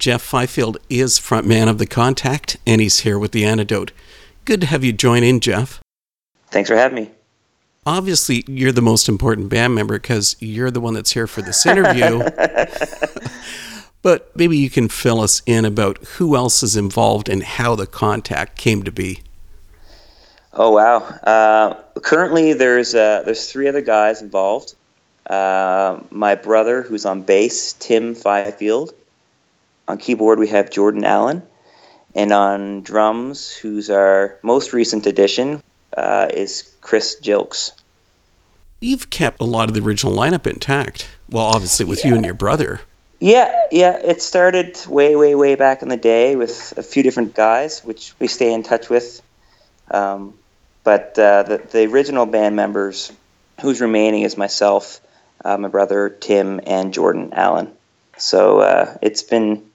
Jeff Fifield is frontman of The Contact, and he's here with The Antidote. Good to have you join in, Jeff. Thanks for having me. Obviously, you're the most important band member because you're the one that's here for this interview. but maybe you can fill us in about who else is involved and how The Contact came to be. Oh wow! Uh, currently, there's uh, there's three other guys involved. Uh, my brother, who's on bass, Tim Fifield. On keyboard, we have Jordan Allen, and on drums, who's our most recent addition, uh, is Chris Jilks. You've kept a lot of the original lineup intact. Well, obviously with yeah. you and your brother. Yeah, yeah. It started way, way, way back in the day with a few different guys, which we stay in touch with. Um, but uh, the, the original band members, who's remaining, is myself, uh, my brother Tim, and Jordan Allen. So uh, it's been,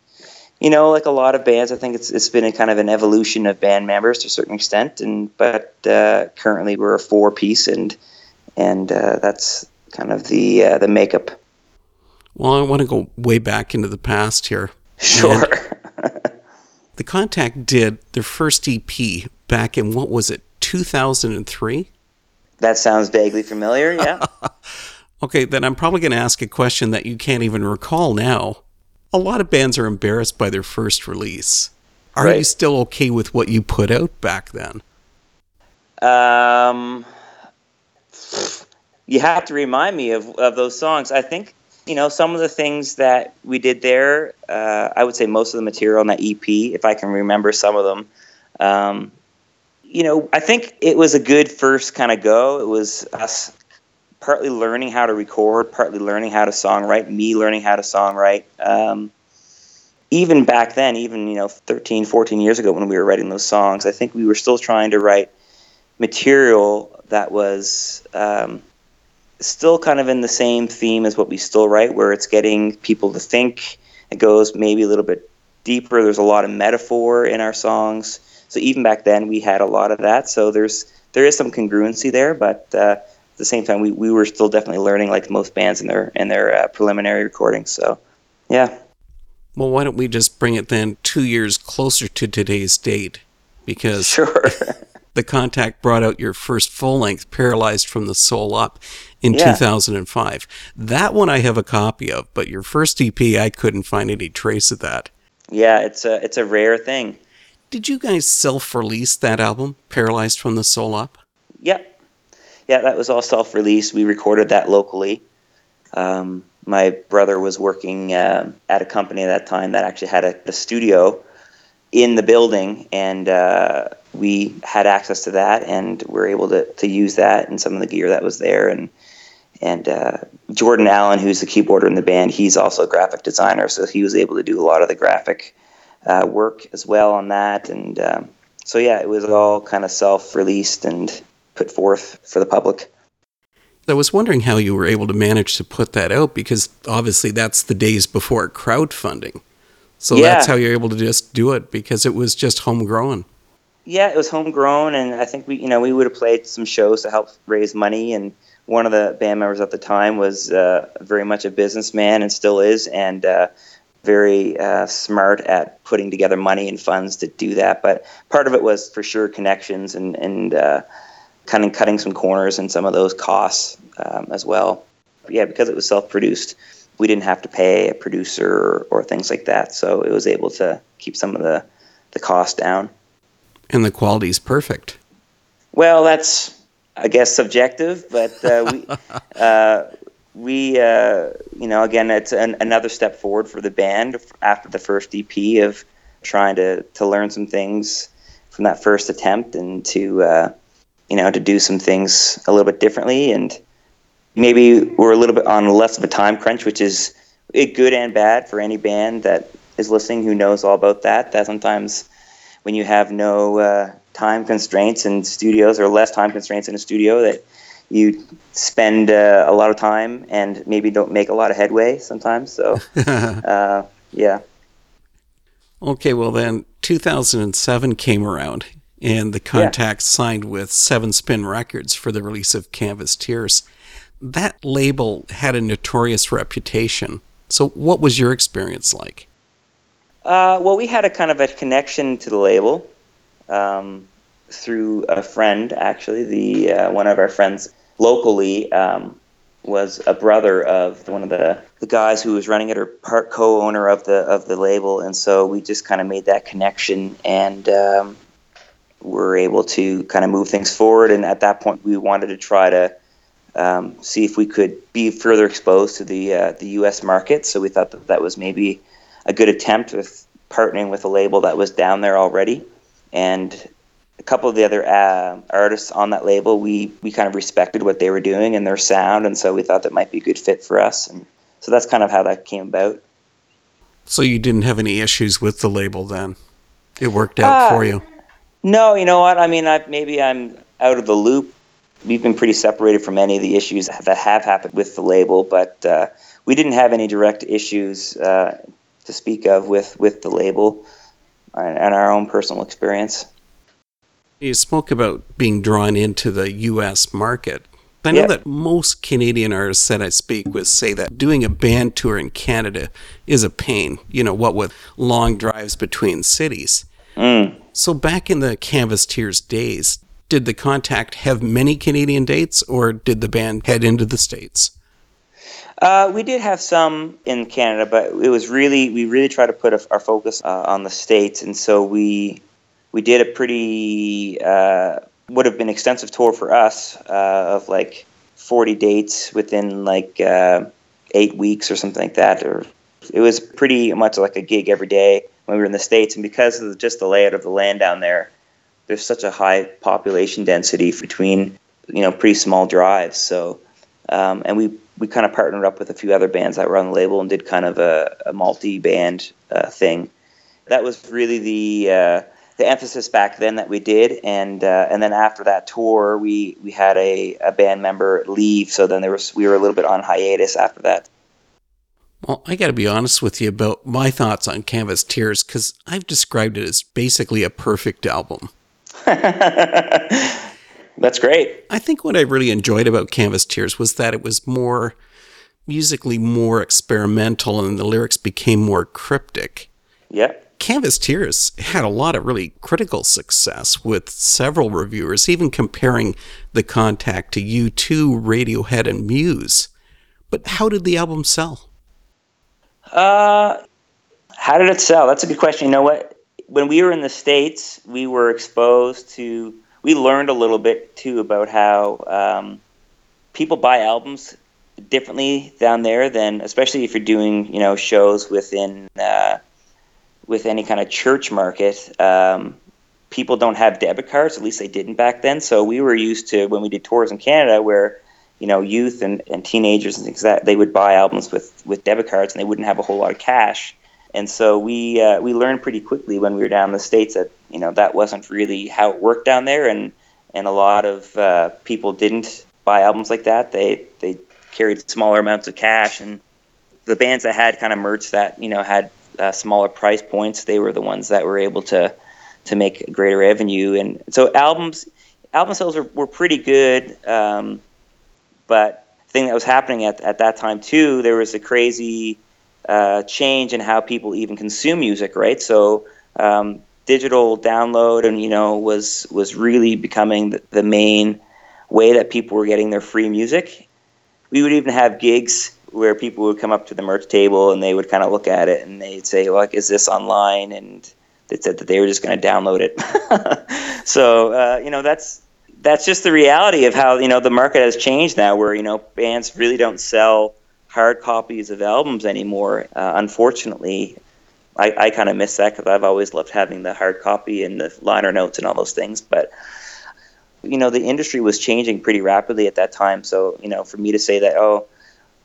you know, like a lot of bands. I think it's it's been a kind of an evolution of band members to a certain extent. And but uh, currently we're a four piece, and and uh, that's kind of the uh, the makeup. Well, I want to go way back into the past here. Sure. the Contact did their first EP back in what was it, 2003? That sounds vaguely familiar, yeah. okay, then I'm probably going to ask a question that you can't even recall now. A lot of bands are embarrassed by their first release. Are right. you still okay with what you put out back then? Um, you have to remind me of, of those songs. I think, you know, some of the things that we did there, uh, I would say most of the material in that EP, if I can remember some of them, um, you know, I think it was a good first kind of go. It was us partly learning how to record, partly learning how to songwrite, me learning how to songwrite. Um, even back then, even, you know, 13, 14 years ago when we were writing those songs, I think we were still trying to write material that was um, still kind of in the same theme as what we still write, where it's getting people to think. It goes maybe a little bit deeper. There's a lot of metaphor in our songs. So even back then, we had a lot of that. So there's there is some congruency there, but uh, at the same time, we, we were still definitely learning, like most bands in their in their uh, preliminary recordings. So, yeah. Well, why don't we just bring it then two years closer to today's date? Because sure. the contact brought out your first full length, Paralyzed from the Soul Up, in yeah. 2005. That one I have a copy of, but your first EP, I couldn't find any trace of that. Yeah, it's a it's a rare thing. Did you guys self-release that album, Paralyzed from the Soul Up? Yep. Yeah, that was all self-released. We recorded that locally. Um, my brother was working uh, at a company at that time that actually had a, a studio in the building, and uh, we had access to that, and we are able to, to use that and some of the gear that was there. And and uh, Jordan Allen, who's the keyboarder in the band, he's also a graphic designer, so he was able to do a lot of the graphic uh, work as well on that. And um, so yeah, it was all kind of self-released and put forth for the public. I was wondering how you were able to manage to put that out because obviously that's the days before crowdfunding. So yeah. that's how you're able to just do it because it was just homegrown. Yeah, it was homegrown, and I think we, you know, we would have played some shows to help raise money. And one of the band members at the time was uh, very much a businessman and still is, and uh, very uh, smart at putting together money and funds to do that. But part of it was for sure connections and and uh, kind of cutting some corners in some of those costs um, as well. But yeah, because it was self-produced we didn't have to pay a producer or, or things like that. So it was able to keep some of the, the cost down. And the quality is perfect. Well, that's, I guess, subjective, but uh, we, uh, we uh, you know, again, it's an, another step forward for the band after the first EP of trying to, to learn some things from that first attempt and to, uh, you know, to do some things a little bit differently and maybe we're a little bit on less of a time crunch, which is good and bad for any band that is listening who knows all about that. That sometimes when you have no uh, time constraints in studios or less time constraints in a studio, that you spend uh, a lot of time and maybe don't make a lot of headway sometimes. So, uh, yeah. Okay, well then, 2007 came around, and the Contact yeah. signed with Seven Spin Records for the release of Canvas Tears that label had a notorious reputation. So, what was your experience like? Uh, well, we had a kind of a connection to the label um, through a friend. Actually, the uh, one of our friends locally um, was a brother of one of the, the guys who was running it, or part co-owner of the of the label, and so we just kind of made that connection and. Um, were able to kind of move things forward, and at that point, we wanted to try to um, see if we could be further exposed to the uh, the U.S. market. So we thought that that was maybe a good attempt with partnering with a label that was down there already, and a couple of the other uh, artists on that label, we we kind of respected what they were doing and their sound, and so we thought that might be a good fit for us, and so that's kind of how that came about. So you didn't have any issues with the label then? It worked out uh, for you. No, you know what? I mean, I, maybe I'm out of the loop we've been pretty separated from any of the issues that have happened with the label, but uh, we didn't have any direct issues uh, to speak of with, with the label and our own personal experience. You spoke about being drawn into the U.S. market. I know yep. that most Canadian artists that I speak with say that doing a band tour in Canada is a pain, you know, what with long drives between cities. Mm. So back in the Canvas Tears days, did the contact have many Canadian dates, or did the band head into the states? Uh, we did have some in Canada, but it was really we really tried to put a, our focus uh, on the states, and so we we did a pretty uh, would have been extensive tour for us uh, of like forty dates within like uh, eight weeks or something like that. Or it was pretty much like a gig every day when we were in the states, and because of just the layout of the land down there, there's such a high population density between you know pretty small drives. So um, and we we kind of partnered up with a few other bands that were on the label and did kind of a, a multi-band uh, thing. That was really the uh, the emphasis back then that we did, and uh, and then after that tour, we we had a, a band member leave, so then there was we were a little bit on hiatus after that. Well, I got to be honest with you about my thoughts on Canvas Tears because I've described it as basically a perfect album. That's great. I think what I really enjoyed about Canvas Tears was that it was more musically more experimental and the lyrics became more cryptic. Yeah. Canvas Tears had a lot of really critical success with several reviewers, even comparing the contact to U2, Radiohead, and Muse. But how did the album sell? Uh, how did it sell? That's a good question. You know what? when we were in the states, we were exposed to. We learned a little bit too about how um, people buy albums differently down there than, especially if you're doing you know shows within uh, with any kind of church market. Um, people don't have debit cards. At least they didn't back then. So we were used to when we did tours in Canada where you know youth and, and teenagers and things like that they would buy albums with with debit cards and they wouldn't have a whole lot of cash and so we uh, we learned pretty quickly when we were down in the states that you know that wasn't really how it worked down there, and and a lot of uh, people didn't buy albums like that. They they carried smaller amounts of cash, and the bands that had kind of merch that you know had uh, smaller price points, they were the ones that were able to to make greater revenue. And so albums album sales were, were pretty good, um, but the thing that was happening at at that time too, there was a crazy uh, change in how people even consume music, right? So um, digital download and you know was was really becoming the, the, main way that people were getting their free music. We would even have gigs where people would come up to the merch table and they would kind of look at it and they'd say, "Like, is this online?" And they said that they were just going to download it. so uh, you know that's that's just the reality of how you know the market has changed now, where you know bands really don't sell hard copies of albums anymore. Uh, unfortunately, I, I kind of miss that because I've always loved having the hard copy and the liner notes and all those things. But you know, the industry was changing pretty rapidly at that time. So you know, for me to say that, oh,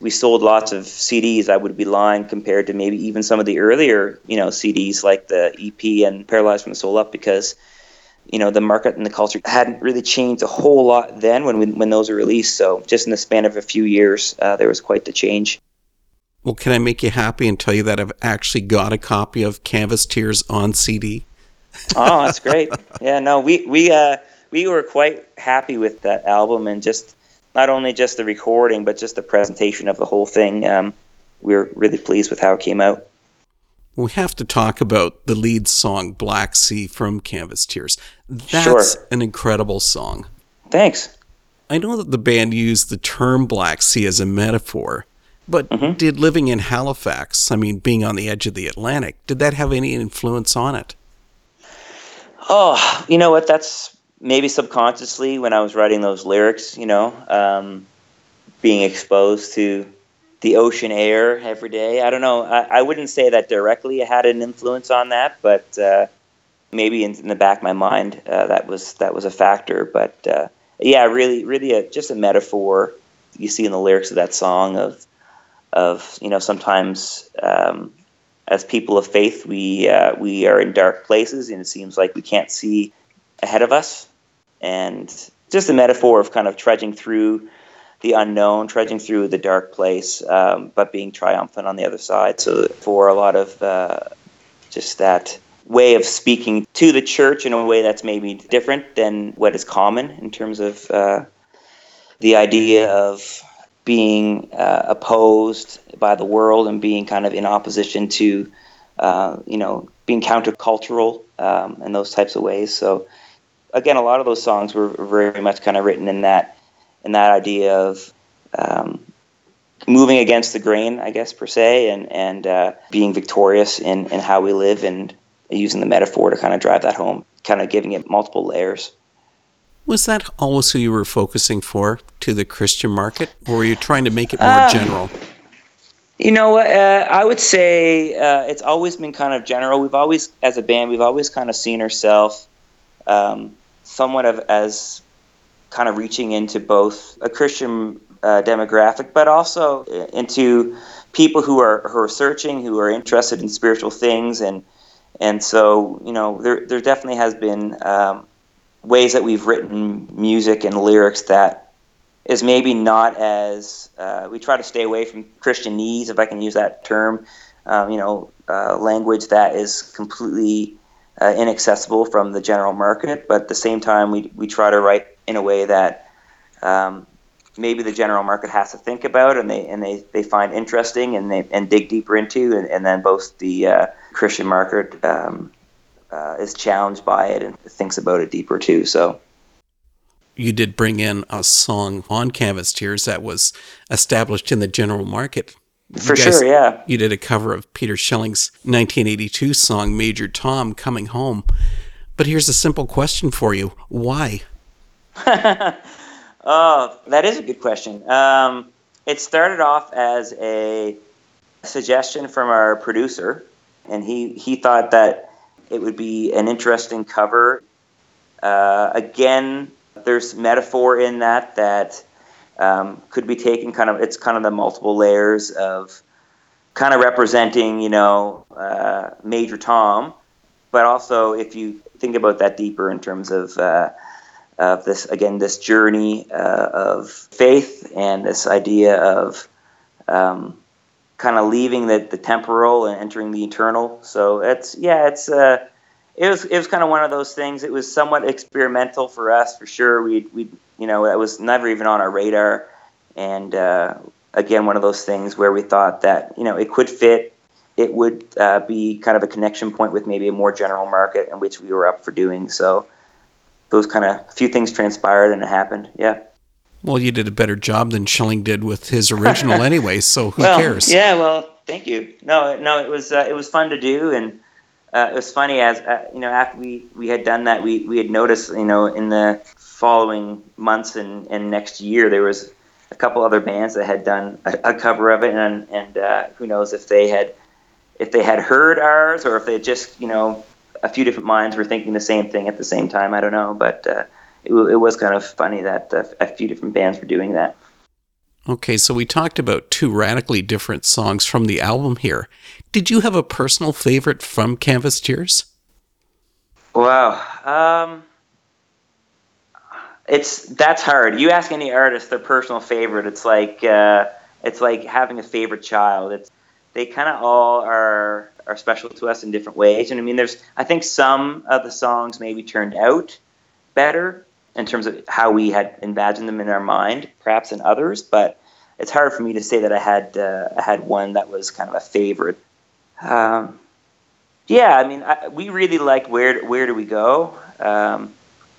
we sold lots of CDs, I would be lying compared to maybe even some of the earlier, you know, CDs like the EP and Paralyzed from the Soul Up because you know the market and the culture hadn't really changed a whole lot then when we, when those were released. So just in the span of a few years, uh, there was quite the change. Well, can I make you happy and tell you that I've actually got a copy of Canvas Tears on CD? oh, that's great. Yeah, no, we we uh, we were quite happy with that album and just not only just the recording but just the presentation of the whole thing. Um, we were really pleased with how it came out. We have to talk about the lead song Black Sea from Canvas Tears. That's Sure. an incredible song. Thanks. I know that the band used the term Black Sea as a metaphor, but Mm-hmm. did living in Halifax, I mean, being on the edge of the Atlantic, did that have any influence on it? Oh, you know what? That's maybe subconsciously when I was writing those lyrics, you know, um, being exposed to the ocean air every day. I don't know. I, I wouldn't say that directly had an influence on that, but uh, maybe in, in the back of my mind uh, that was that was a factor. But uh, yeah, really, really, a, just a metaphor you see in the lyrics of that song of of you know sometimes um, as people of faith we uh, we are in dark places and it seems like we can't see ahead of us and just a metaphor of kind of trudging through the unknown trudging through the dark place um, but being triumphant on the other side so for a lot of uh, just that way of speaking to the church in a way that's maybe different than what is common in terms of uh, the idea of being uh, opposed by the world and being kind of in opposition to, uh, you know, being countercultural um, and those types of ways. So, again, a lot of those songs were very much kind of written in that in that idea of um, moving against the grain, I guess per se, and and uh, being victorious in in how we live and using the metaphor to kind of drive that home, kind of giving it multiple layers. Was that always who you were focusing for to the Christian market, or were you trying to make it more Uh, general? You know, uh, I would say uh, it's always been kind of general. We've always, as a band, we've always kind of seen ourselves um, somewhat of as kind of reaching into both a Christian uh, demographic, but also into people who are who are searching, who are interested in spiritual things, and and so you know, there there definitely has been um, ways that we've written music and lyrics that is maybe not as uh, we try to stay away from Christianese, if I can use that term. Um, you know, uh, language that is completely uh, inaccessible from the general market, but at the same time, we we try to write in a way that um, maybe the general market has to think about and they and they, they find interesting and they and dig deeper into, and, and then both the uh, Christian market um, uh, is challenged by it and thinks about it deeper too. So. You did bring in a song on Canvas Tears that was established in the general market. You For guys- sure, yeah. You did a cover of Peter Schilling's 1982 song Major Tom Coming Home. But here's a simple question for you. Why? Oh, that is a good question. Um, it started off as a suggestion from our producer, and he, he thought that it would be an interesting cover. Uh, again, there's metaphor in that that um, could be taken kind of, it's kind of the multiple layers of kind of representing, you know, uh, Major Tom, but also if you think about that deeper in terms of, uh, of this again this journey uh, of faith and this idea of um, kind of leaving the, the temporal and entering the eternal. So it's yeah it's uh, it was it was kind of one of those things. It was somewhat experimental for us for sure. We we you know it was never even on our radar. And uh, again one of those things where we thought that you know it could fit. It would uh, be kind of a connection point with maybe a more general market in which we were up for doing. So those kind of few things transpired and it happened. Yeah. Well, you did a better job than Schilling did with his original anyway, so who well, cares? Yeah. Well, thank you. No, no, it was uh, it was fun to do, and uh, it was funny as uh, you know after we we had done that, we we had noticed you know in the following months and and next year there was a couple other bands that had done a, a cover of it, and and uh, who knows if they had if they had heard ours or if they just you know a few different minds were thinking the same thing at the same time. I don't know, but uh, it, it was kind of funny that uh, a few different bands were doing that. Okay, so we talked about two radically different songs from the album here. Did you have a personal favorite from Canvas Tears? Wow, um, it's that's hard. You ask any artist their personal favorite, it's like uh, it's like having a favorite child. It's they kind of all are are special to us in different ways. And I mean, there's I think some of the songs maybe turned out better in terms of how we had imagined them in our mind, perhaps than others. But it's hard for me to say that I had uh, I had one that was kind of a favorite. Um, Yeah, I mean, I, we really like where where do we go. Um,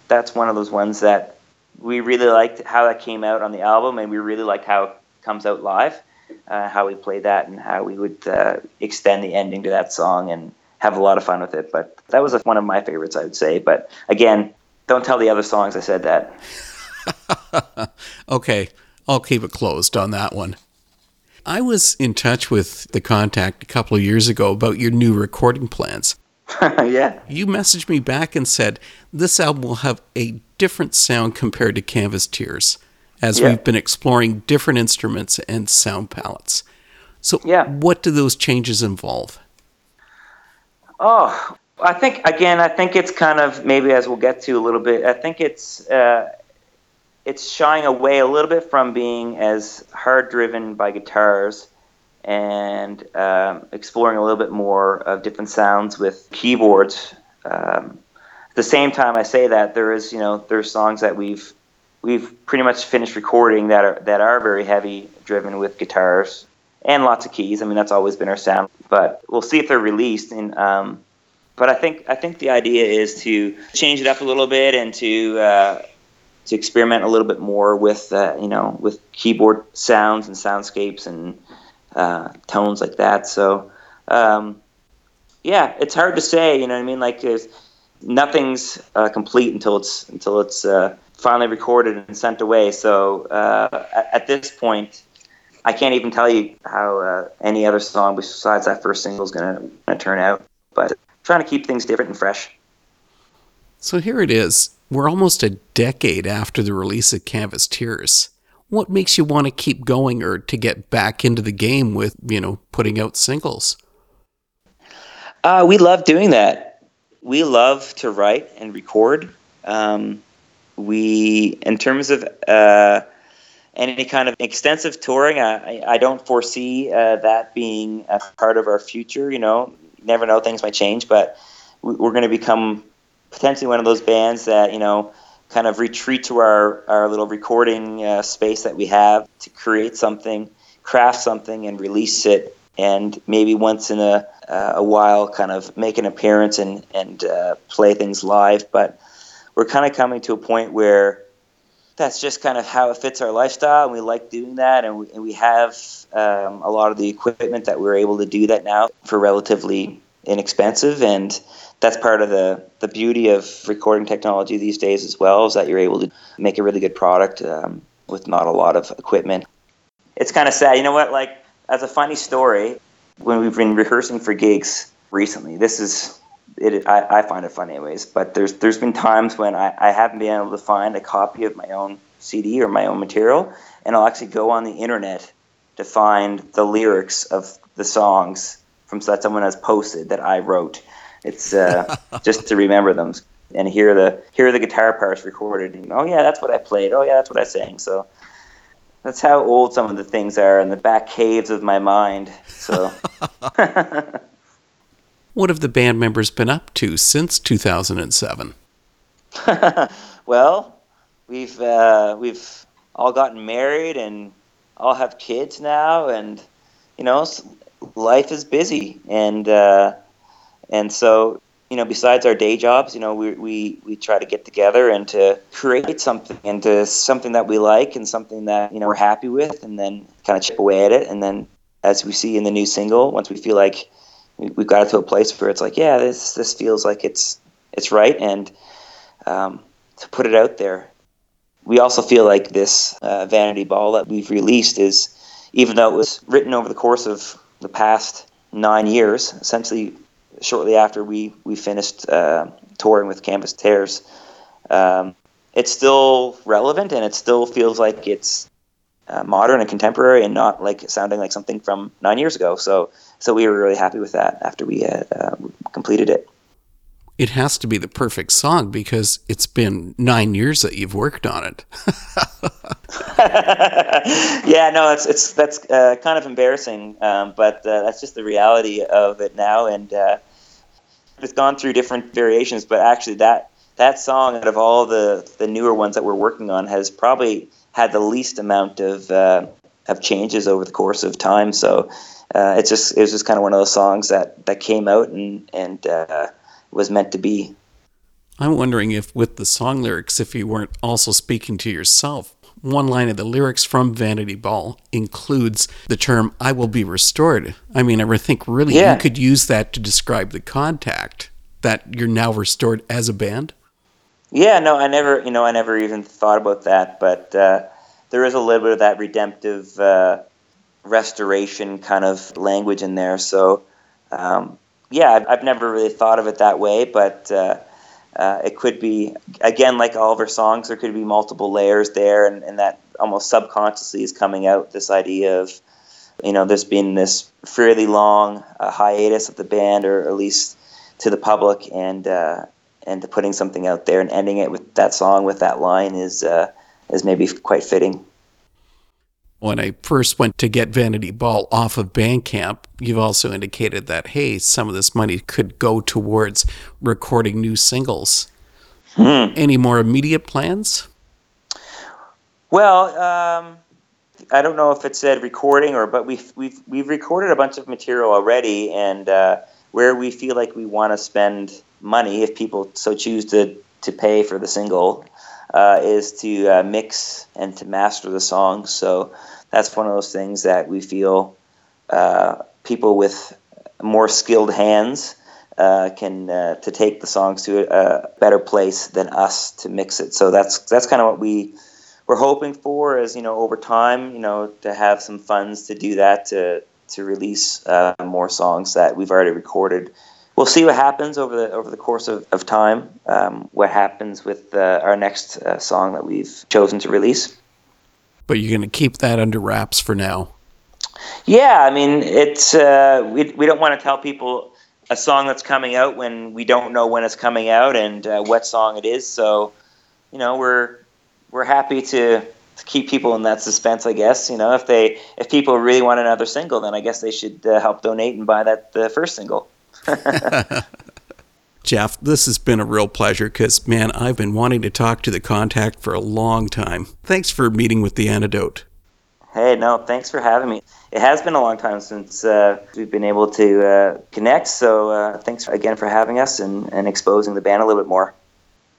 that's one of those ones that we really liked how that came out on the album, and we really liked how it comes out live, uh, how we play that, and how we would uh, extend the ending to that song and have a lot of fun with it. But that was one of my favorites, I would say. But again, don't tell the other songs I said that. okay, I'll keep it closed on that one. I was in touch with the contact a couple of years ago about your new recording plans. yeah. You messaged me back and said this album will have a different sound compared to Canvas Tears, as yeah. we've been exploring different instruments and sound palettes. So, yeah. what do those changes involve? Oh, I think again, I think it's kind of maybe as we'll get to a little bit. I think it's uh, it's shying away a little bit from being as hard driven by guitars and um, exploring a little bit more of different sounds with keyboards. Um, at the same time, I say that there is, you know, there's songs that we've we've pretty much finished recording that are that are very heavy driven with guitars and lots of keys. I mean, that's always been our sound, but we'll see if they're released. And um, but I think I think the idea is to change it up a little bit and to uh, to experiment a little bit more with uh, you know with keyboard sounds and soundscapes and uh, tones like that. So um, yeah, it's hard to say. You know what I mean? Like nothing's uh, complete until it's until it's uh, finally recorded and sent away. So uh, at, at, this point. I can't even tell you how uh, any other song besides that first single is going to turn out, but trying to keep things different and fresh. So here it is. We're almost a decade after the release of Canvas Tears what makes you want to keep going or to get back into the game with you know putting out singles uh, we love doing that we love to write and record um, we in terms of uh, any kind of extensive touring i, I don't foresee uh, that being a part of our future you know you never know things might change but we're going to become potentially one of those bands that you know kind of retreat to our, our little recording uh, space that we have to create something, craft something, and release it. And maybe once in a, uh, a while, kind of make an appearance and, and uh, play things live. But we're kind of coming to a point where that's just kind of how it fits our lifestyle, and we like doing that. And we, and we have um, a lot of the equipment that we're able to do that now for relatively inexpensive. And that's part of the, the beauty of recording technology these days as well is that you're able to make a really good product um, with not a lot of equipment. It's kind of sad. You know what? Like, as a funny story, when we've been rehearsing for gigs recently, this is it. I, I find it fun, anyways. But there's there's been times when I, I haven't been able to find a copy of my own CD or my own material, and I'll actually go on the internet to find the lyrics of the songs from that someone has posted that I wrote it's uh, just to remember them and hear the hear the guitar parts recorded. And, oh yeah, that's what I played. Oh yeah, that's what I sang. So that's how old some of the things are in the back caves of my mind. So. what have the band members been up to since 2007? well, we've uh, we've all gotten married and all have kids now, and you know, life is busy, and uh, and so, you know, besides our day jobs, you know, we, we, we try to get together and to create something into something that we like and something that, you know, we're happy with and then kind of chip away at it. And then as we see in the new single, once we feel like we've got it to a place where it's like, yeah, this, this feels like it's, it's right. And um, to put it out there, we also feel like this uh, Vanity Ball that we've released is, even though it was written over the course of the past nine years, essentially shortly after we we finished uh, touring with Canvas Tears. Um, it's still relevant and it still feels like it's uh, modern and contemporary and not like sounding like something from nine years ago. So so we were really happy with that after we had uh, completed it. It has to be the perfect song because it's been nine years that you've worked on it. yeah, no, it's it's that's uh, kind of embarrassing, um, but uh, that's just the reality of it now, and uh, it's gone through different variations, but actually that that song out of all the the newer ones that we're working on has probably had the least amount of uh, have changes over the course of time. So uh, it's just it was just kind of one of those songs that that came out and and uh, was meant to be. I'm wondering if with the song lyrics, if you weren't also speaking to yourself. One line of the lyrics from Vanity Ball includes the term "I will be restored." I mean, I think really yeah. you could use that to describe the contact that you're now restored as a band. Yeah, no, I never, you know, I never even thought about that, but uh, there is a little bit of that redemptive uh, restoration kind of language in there. So, um, yeah, I've, I've, never really thought of it that way, but uh, uh, it could be again like all of our songs. There could be multiple layers there, and, and that almost subconsciously is coming out. This idea of you know, there's been this fairly long uh, hiatus of the band, or at least to the public, and uh, and putting something out there and ending it with that song with that line is uh, is maybe quite fitting when I first went to get Vanity Ball off of Bandcamp, you've also indicated that, hey, some of this money could go towards recording new singles. Hmm. Any more immediate plans? Well, um, I don't know if it said recording or, but we've we've we've recorded a bunch of material already, and uh, where we feel like we want to spend money, if people so choose to to pay for the single, uh, is to uh, mix and to master the songs. So that's one of those things that we feel uh, people with more skilled hands uh, can uh, to take the songs to a, better place than us to mix it. So that's that's kind of what we we're hoping for is you know over time you know to have some funds to do that to to release uh, more songs that we've already recorded we'll see what happens over the over the course of, of time. Um, what happens with uh, our next uh, song that we've chosen to release. But you're going to keep that under wraps for now. Yeah, I mean, it's uh, we we don't want to tell people a song that's coming out when we don't know when it's coming out and uh, what song it is. So, you know, we're we're happy to to keep people in that suspense, I guess. You know, if they if people really want another single, then I guess they should uh, help donate and buy that the first single. Jeff, this has been a real pleasure because, man, I've been wanting to talk to the contact for a long time. Thanks for meeting with the antidote. Hey, no, thanks for having me. It has been a long time since uh, we've been able to uh, connect, so uh, thanks again for having us and, and exposing the band a little bit more.